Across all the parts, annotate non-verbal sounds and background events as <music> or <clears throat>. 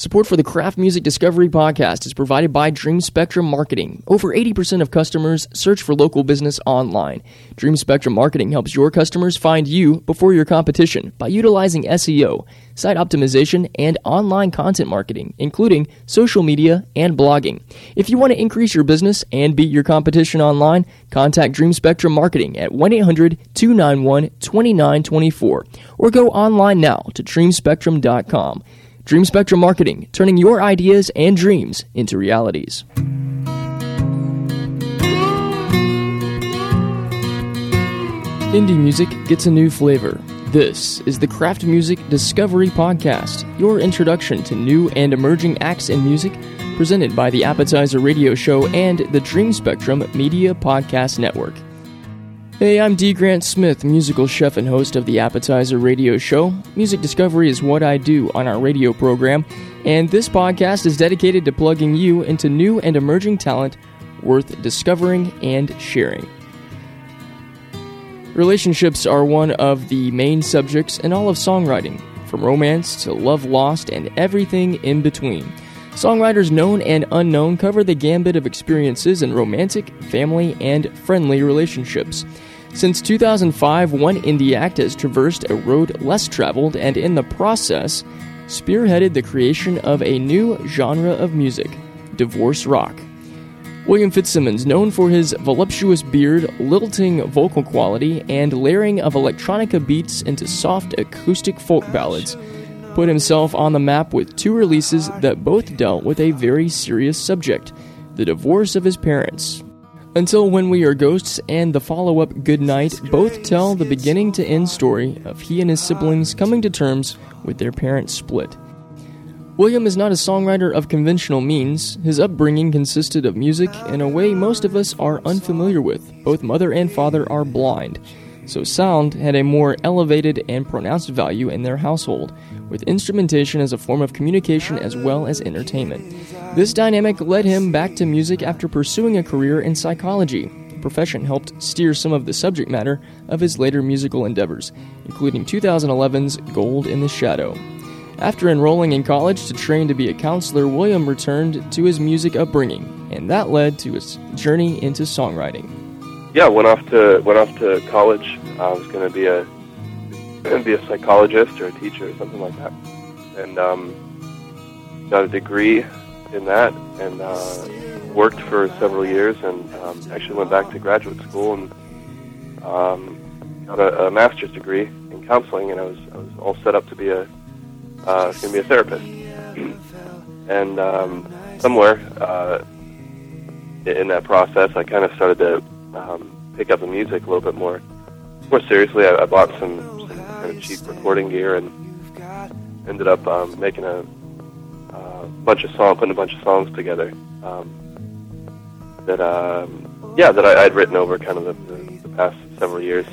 Support for the Craft Music Discovery podcast is provided by Dream Spectrum Marketing. Over 80% of customers search for local business online. Dream Spectrum Marketing helps your customers find you before your competition by utilizing SEO, site optimization, and online content marketing, including social media and blogging. If you want to increase your business and beat your competition online, contact Dream Spectrum Marketing at 1 800 291 2924 or go online now to dreamspectrum.com. Dream Spectrum Marketing, turning your ideas and dreams into realities. Indie music gets a new flavor. This is the Craft Music Discovery Podcast, your introduction to new and emerging acts in music, presented by the Appetizer Radio Show and the Dream Spectrum Media Podcast Network. Hey, I'm D. Grant Smith, musical chef and host of the Appetizer Radio Show. Music discovery is what I do on our radio program, and this podcast is dedicated to plugging you into new and emerging talent worth discovering and sharing. Relationships are one of the main subjects in all of songwriting, from romance to love lost and everything in between. Songwriters known and unknown cover the gambit of experiences in romantic, family, and friendly relationships. Since 2005, One Indie Act has traversed a road less traveled and, in the process, spearheaded the creation of a new genre of music divorce rock. William Fitzsimmons, known for his voluptuous beard, lilting vocal quality, and layering of electronica beats into soft acoustic folk ballads, put himself on the map with two releases that both dealt with a very serious subject the divorce of his parents. Until When We Are Ghosts and the follow up Good Night both tell the beginning to end story of he and his siblings coming to terms with their parents' split. William is not a songwriter of conventional means. His upbringing consisted of music in a way most of us are unfamiliar with. Both mother and father are blind, so sound had a more elevated and pronounced value in their household, with instrumentation as a form of communication as well as entertainment. This dynamic led him back to music after pursuing a career in psychology. The profession helped steer some of the subject matter of his later musical endeavors, including 2011's Gold in the Shadow. After enrolling in college to train to be a counselor, William returned to his music upbringing, and that led to his journey into songwriting. Yeah, went off to went off to college. I was going to be a be a psychologist or a teacher or something like that, and um, got a degree in that, and uh, worked for several years, and um, actually went back to graduate school and um, got a, a master's degree in counseling, and I was I was all set up to be a uh, going to be a therapist, <clears throat> and um, somewhere uh, in that process, I kind of started to um, pick up the music a little bit more more seriously. I, I bought some cheap recording gear and ended up um, making a uh, bunch of songs, putting a bunch of songs together. Um, that um, yeah, that I, I'd written over kind of the, the, the past several years,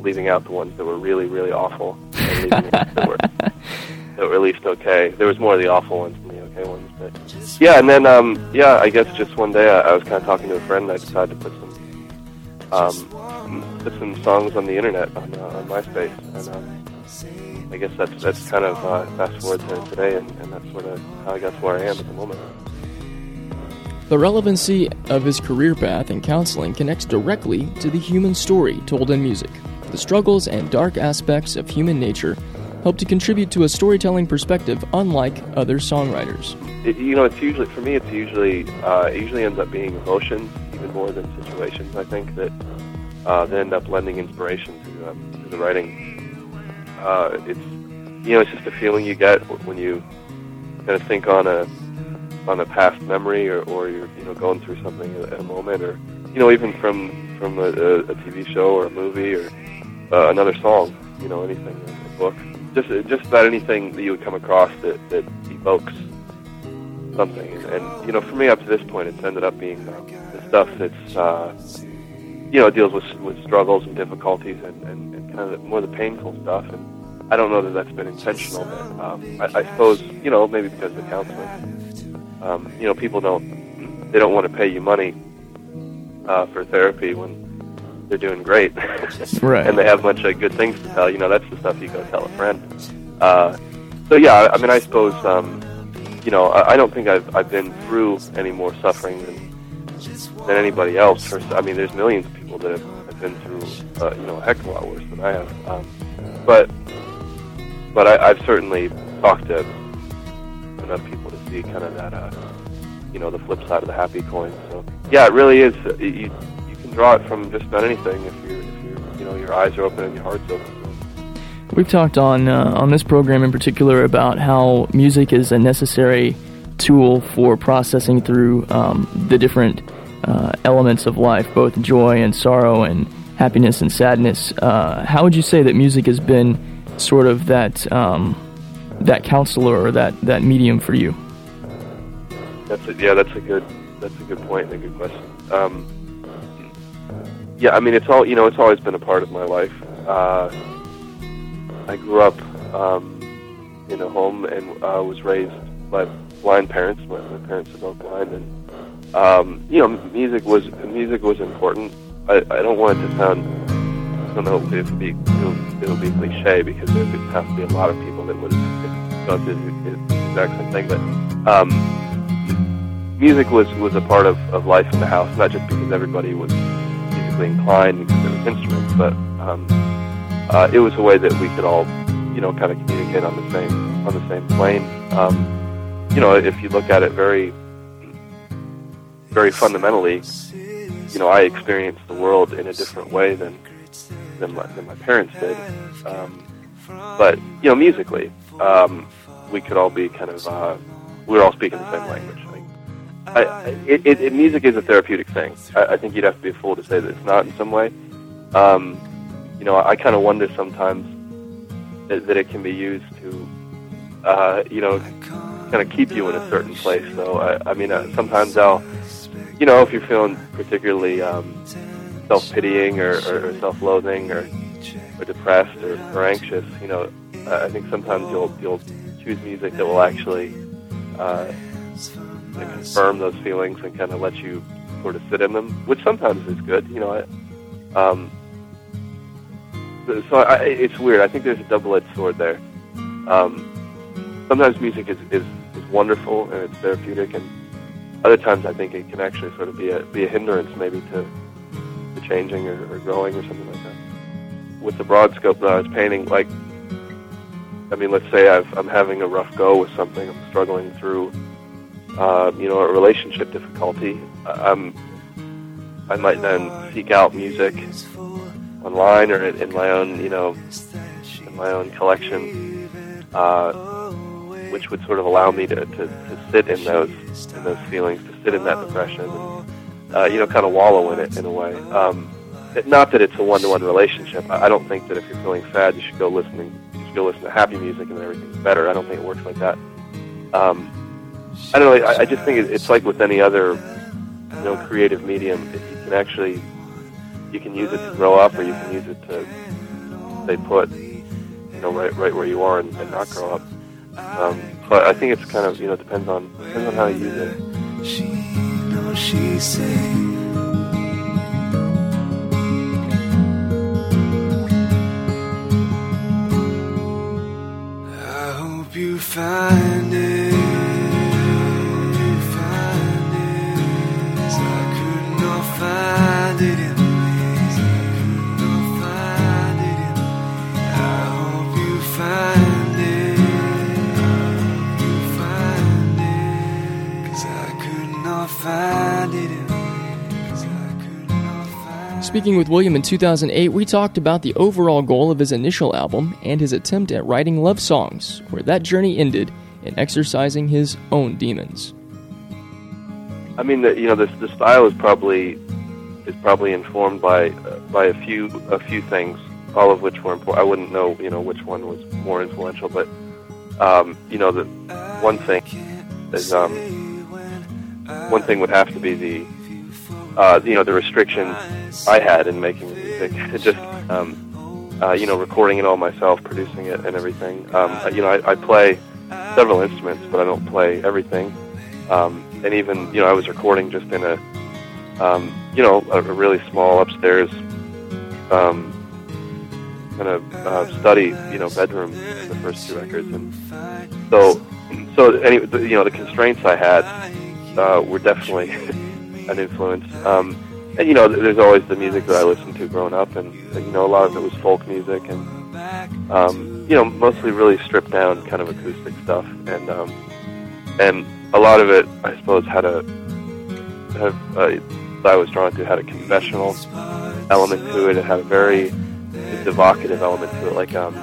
leaving out the ones that were really, really awful, and leaving the ones that were <laughs> that were at least okay. There was more of the awful ones than the okay ones, but yeah. And then um, yeah, I guess just one day I, I was kind of talking to a friend, and I decided to put some um, put some songs on the internet on, uh, on MySpace, and um, I guess that's that's kind of uh, fast forward to today, and, and that's sort of how I got to where I am at the moment. The relevancy of his career path in counseling connects directly to the human story told in music. The struggles and dark aspects of human nature help to contribute to a storytelling perspective unlike other songwriters. It, you know, it's usually for me. It's usually uh, it usually ends up being emotions even more than situations. I think that uh, they end up lending inspiration to, um, to the writing. Uh, it's you know, it's just a feeling you get when you kind of think on a on a past memory, or, or you're you know going through something at a moment, or you know even from from a, a TV show or a movie or uh, another song, you know anything, a book, just just about anything that you would come across that that evokes something. And, and you know, for me up to this point, it's ended up being uh, the stuff that's uh, you know deals with with struggles and difficulties and, and, and kind of more the painful stuff. And I don't know that that's been intentional, but um, I, I suppose you know maybe because of the counseling um, you know, people don't they don't want to pay you money uh, for therapy when they're doing great, <laughs> right? and they have a bunch of good things to tell. You know, that's the stuff you go tell a friend. Uh, so yeah, I mean, I suppose um, you know, I, I don't think I've I've been through any more suffering than than anybody else. For, I mean, there's millions of people that have, have been through, uh, you know, a heck of a lot worse than I have. Um, but but I, I've certainly talked to enough people to see kind of that, uh, you know, the flip side of the happy coin. So yeah, it really is. Uh, you you can draw it from just about anything if you if you know your eyes are open and your heart's open. We've talked on uh, on this program in particular about how music is a necessary tool for processing through um, the different uh, elements of life, both joy and sorrow and happiness and sadness. Uh, how would you say that music has been sort of that um, that counselor or that, that medium for you? That's a, yeah, that's a good that's a good point and a good question. Um, yeah, I mean it's all you know it's always been a part of my life. Uh, I grew up um, in a home and uh, was raised by blind parents. My, my parents are both blind, and um, you know, music was music was important. I, I don't want it to sound. I don't know if it'll be it'll, it'll be cliche because there would have to be a lot of people that would have gone through the exact same thing. But um, music was was a part of, of life in the house, not just because everybody was musically inclined because there was instruments, but um, uh, it was a way that we could all, you know, kind of communicate on the same on the same plane. Um, you know, if you look at it very, very fundamentally, you know, I experienced the world in a different way than than my, than my parents did. Um, but you know, musically, um, we could all be kind of uh, we were all speaking the same language. I, I, it, it, music is a therapeutic thing. I, I think you'd have to be a fool to say that it's not in some way. Um, you know, I kind of wonder sometimes that, that, it can be used to, uh, you know, kind of keep you in a certain place. So, I, I mean, uh, sometimes I'll, you know, if you're feeling particularly um, self-pitying or, or, or self-loathing or, or depressed or, or anxious, you know, I think sometimes you'll you'll choose music that will actually uh, confirm those feelings and kind of let you sort of sit in them, which sometimes is good. You know, I, um, so I, it's weird. I think there's a double-edged sword there. Um, sometimes music is, is, is wonderful and it's therapeutic, and other times I think it can actually sort of be a be a hindrance maybe to changing or, or growing or something like that. With the broad scope that I was painting, like I mean, let's say I've, I'm having a rough go with something, I'm struggling through, uh, you know, a relationship difficulty. I'm, I might then seek out music online or in my own, you know, in my own collection, uh, which would sort of allow me to, to, to sit in those in those feelings, to sit in that depression, and uh, you know, kind of wallow in it in a way. Um, not that it's a one-to-one relationship. I don't think that if you're feeling sad, you should go listening. You should go listen to happy music and everything's better. I don't think it works like that. Um, I don't know. I, I just think it's like with any other, you know, creative medium. If you can actually you can use it to grow up, or you can use it to stay put, you know, right right where you are and, and not grow up. Um, but I think it's kind of you know depends on depends on how you use it. She say. Speaking with William in 2008, we talked about the overall goal of his initial album and his attempt at writing love songs, where that journey ended in exercising his own demons. I mean, the, you know, the, the style is probably is probably informed by uh, by a few a few things, all of which were important. I wouldn't know, you know, which one was more influential, but um, you know, the one thing is um, one thing would have to be the uh, you know the restrictions I had in making music. <laughs> just um, uh, you know recording it all myself, producing it, and everything. Um, you know I, I play several instruments, but I don't play everything. Um, and even you know I was recording just in a um, you know a, a really small upstairs um, kind of uh, study you know bedroom the first two records, and so so anyway, you know, the constraints I had uh, were definitely <laughs> an influence. Um, and you know, there's always the music that I listened to growing up, and you know, a lot of it was folk music, and um, you know, mostly really stripped down kind of acoustic stuff, and um, and a lot of it, I suppose, had a have, uh, that I was drawn to had a confessional element to it. It had a very evocative element to it, like um,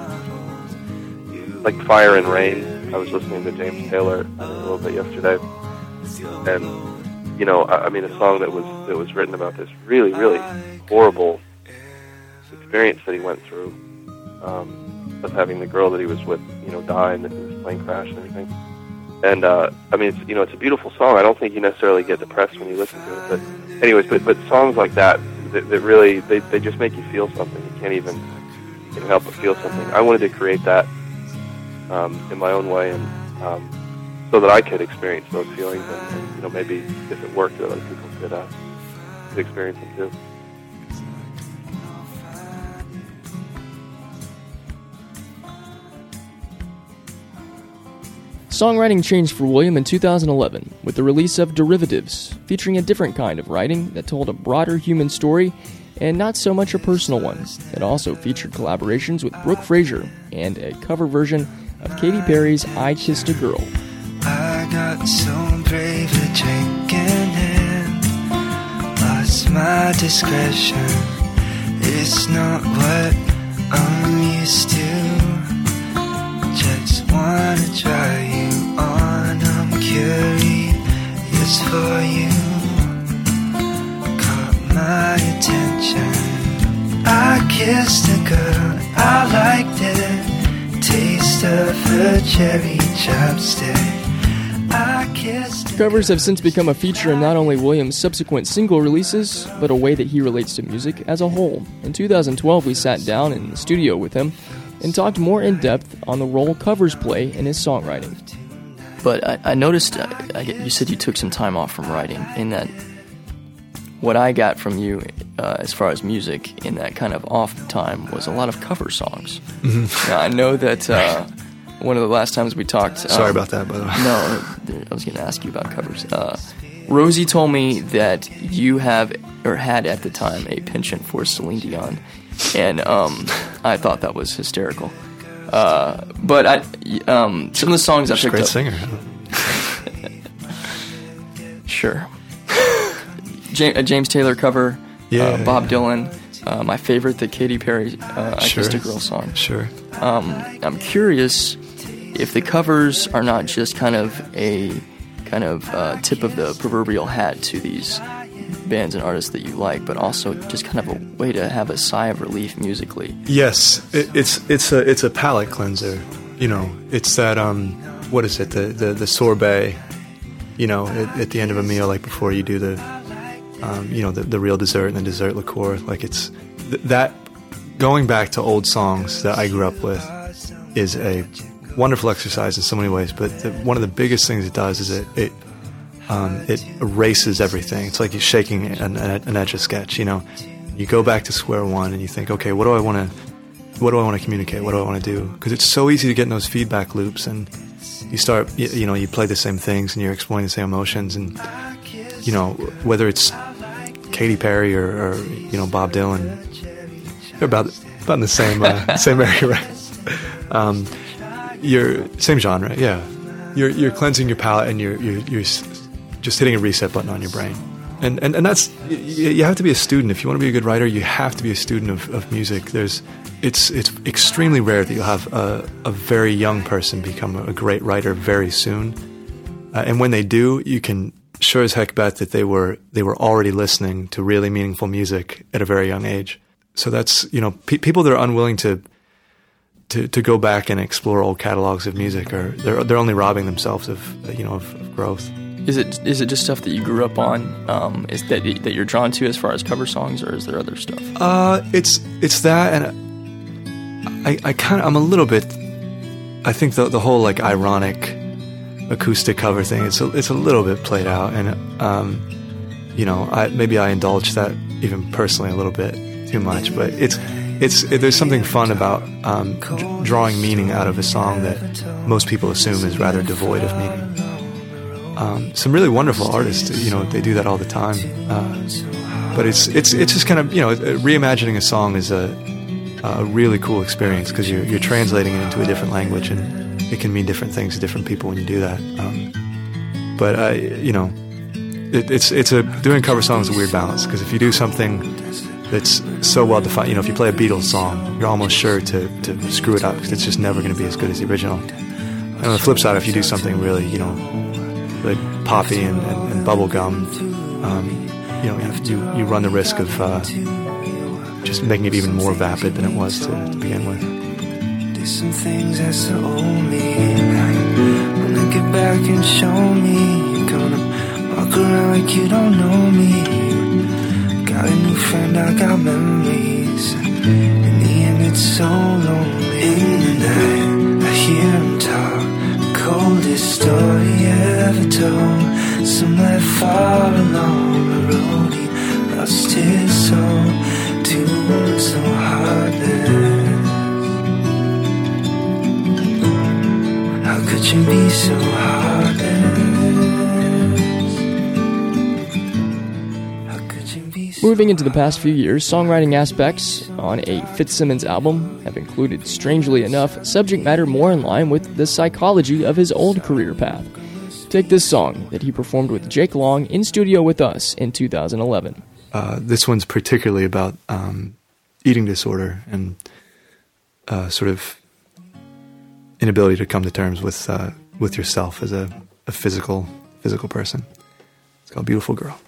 like Fire and Rain. I was listening to James Taylor a little bit yesterday, and you know, I, I mean, a song that was that was written about this really, really horrible experience that he went through um, of having the girl that he was with, you know, die in this plane crash and everything. And uh, I mean, it's, you know, it's a beautiful song. I don't think you necessarily get depressed when you listen to it, but anyways, but but songs like that that, that really they they just make you feel something. You can't even you know, help but feel something. I wanted to create that um, in my own way, and um, so that I could experience those feelings, and, and you know, maybe if it worked, that other people could, uh, could experience them too. Songwriting changed for William in 2011 with the release of Derivatives, featuring a different kind of writing that told a broader human story and not so much a personal one. It also featured collaborations with Brooke Fraser and a cover version of Katy Perry's I Kissed a Girl. Got so brave at drinking and lost my discretion. It's not what I'm used to. Just wanna try you on. I'm curious for you. Caught my attention. I kissed a girl, I liked it. Taste of her cherry chapstick. I kissed a Covers have since become a feature in not only Williams' subsequent single releases, but a way that he relates to music as a whole. In 2012, we sat down in the studio with him and talked more in depth on the role covers play in his songwriting. But I, I noticed uh, I, you said you took some time off from writing. In that, what I got from you uh, as far as music in that kind of off time was a lot of cover songs. Mm-hmm. Now, I know that uh, <laughs> one of the last times we talked. Sorry um, about that, by the way. No, I was going to ask you about covers. Uh, Rosie told me that you have or had at the time a penchant for Celine Dion, and um, I thought that was hysterical. Uh, but I, um, some of the songs I She's a great up. singer. <laughs> Sure. James, a James Taylor cover. Yeah, uh, Bob yeah. Dylan. Uh, my favorite, the Katy Perry uh, "I Sure. Kissed a Girl" song. Sure. Um, I'm curious if the covers are not just kind of a kind of uh, tip of the proverbial hat to these bands and artists that you like, but also just kind of a way to have a sigh of relief musically. Yes, it, it's it's a it's a palate cleanser. You know, it's that um, what is it? The the, the sorbet. You know, at, at the end of a meal, like before you do the, um, you know, the, the real dessert and the dessert liqueur. Like it's th- that. Going back to old songs that I grew up with is a wonderful exercise in so many ways. But the, one of the biggest things it does is it it um, it erases everything. It's like you're shaking an, an etch a sketch. You know, you go back to square one and you think, okay, what do I want to, what do I want to communicate? What do I want to do? Because it's so easy to get in those feedback loops, and you start, you, you know, you play the same things and you're exploring the same emotions, and you know, whether it's Katy Perry or, or you know Bob Dylan, they're about about in the same uh, <laughs> same area, right? Um, you're same genre, yeah. You're you're cleansing your palate and you're you're, you're just hitting a reset button on your brain. And and, and that's you, you have to be a student if you want to be a good writer. You have to be a student of, of music. There's it's it's extremely rare that you'll have a, a very young person become a great writer very soon. Uh, and when they do, you can sure as heck bet that they were they were already listening to really meaningful music at a very young age. So that's you know pe- people that are unwilling to to, to go back and explore old catalogs of music are they're they're only robbing themselves of you know of, of growth. Is it is it just stuff that you grew up on? Um, is that that you're drawn to as far as cover songs, or is there other stuff? Uh, it's it's that, and I I kind of I'm a little bit. I think the the whole like ironic acoustic cover thing it's a, it's a little bit played out, and um, you know I maybe I indulge that even personally a little bit too much, but it's it's it, there's something fun about um, d- drawing meaning out of a song that most people assume is rather devoid of meaning. Um, some really wonderful artists, you know, they do that all the time. Uh, but it's it's it's just kind of you know reimagining a song is a, a really cool experience because you're you're translating it into a different language and it can mean different things to different people when you do that. Um, but uh, you know, it, it's it's a doing cover songs is a weird balance because if you do something that's so well defined, you know, if you play a Beatles song, you're almost sure to, to screw it up because it's just never going to be as good as the original. And on the flip side, if you do something really, you know, like poppy and, and, and bubblegum, um, you know, you, you run the risk of uh, just making it even more vapid than it was to, to begin with. Do some things that's the only get back and show me. Gonna walk around like you don't know me. Friend, I got memories. Moving into the past few years, songwriting aspects on a Fitzsimmons album have included, strangely enough, subject matter more in line with the psychology of his old career path. Take this song that he performed with Jake Long in studio with us in 2011. Uh, this one's particularly about um, eating disorder and uh, sort of inability to come to terms with uh, with yourself as a, a physical physical person. It's called "Beautiful Girl."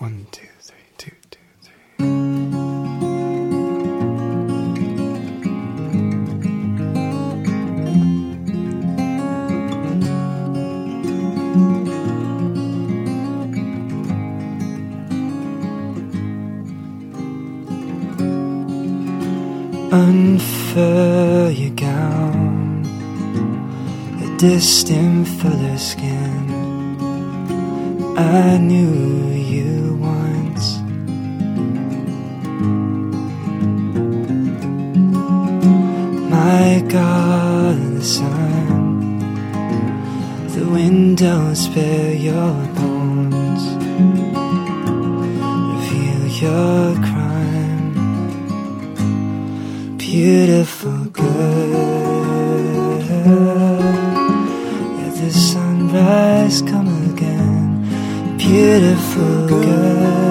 One, two, three, two, two, three. Unfurl your gown, a distant fuller skin. I knew you My God, the sun, the windows bear your bones, reveal your crime, beautiful girl. Let the sunrise come again, beautiful girl.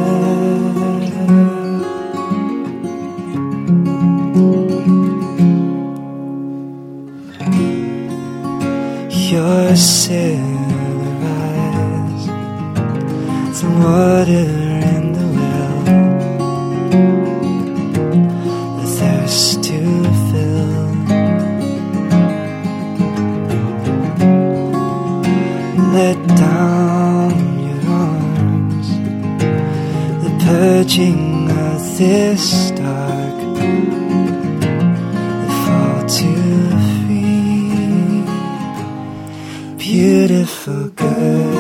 Beautiful girl.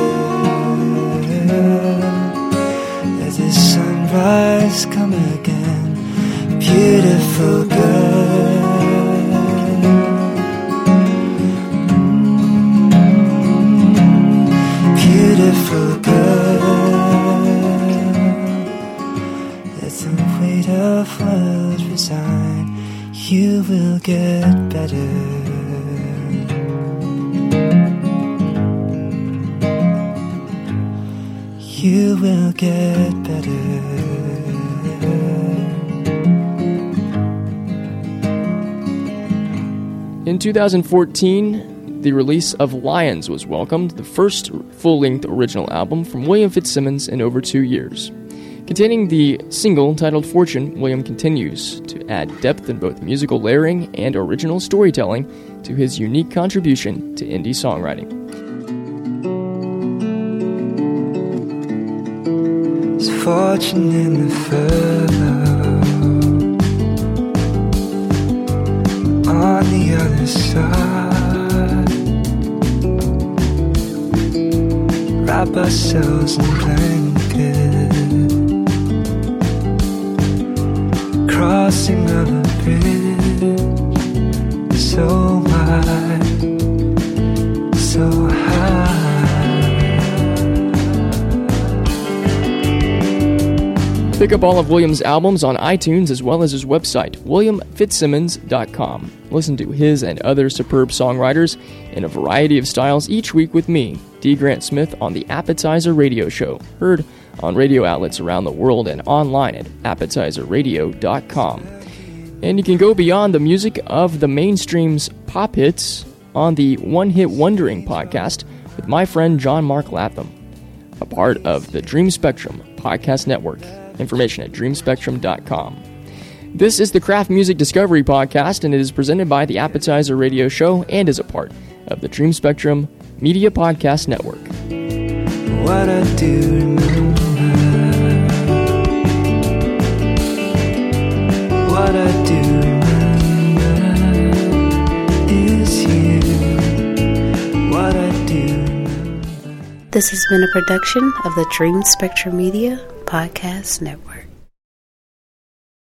Let the sunrise come again, beautiful girl. Beautiful girl. Let the weight of world resign. You will get better. Will get better. In 2014, the release of Lions was welcomed, the first full length original album from William Fitzsimmons in over two years. Containing the single titled Fortune, William continues to add depth in both musical layering and original storytelling to his unique contribution to indie songwriting. Fortune in the furrow. On the other side, wrap ourselves in blankets. crossing of a bridge so wide, Pick up all of William's albums on iTunes as well as his website, williamfitzsimmons.com. Listen to his and other superb songwriters in a variety of styles each week with me, D. Grant Smith, on the Appetizer Radio Show, heard on radio outlets around the world and online at appetizerradio.com. And you can go beyond the music of the mainstream's pop hits on the One Hit Wondering podcast with my friend John Mark Latham, a part of the Dream Spectrum Podcast Network. Information at dreamspectrum.com. This is the Craft Music Discovery Podcast, and it is presented by the Appetizer Radio Show and is a part of the Dream Spectrum Media Podcast Network. What I do remember, what I do remember is you. What I do remember. This has been a production of the Dream Spectrum Media Podcast Network.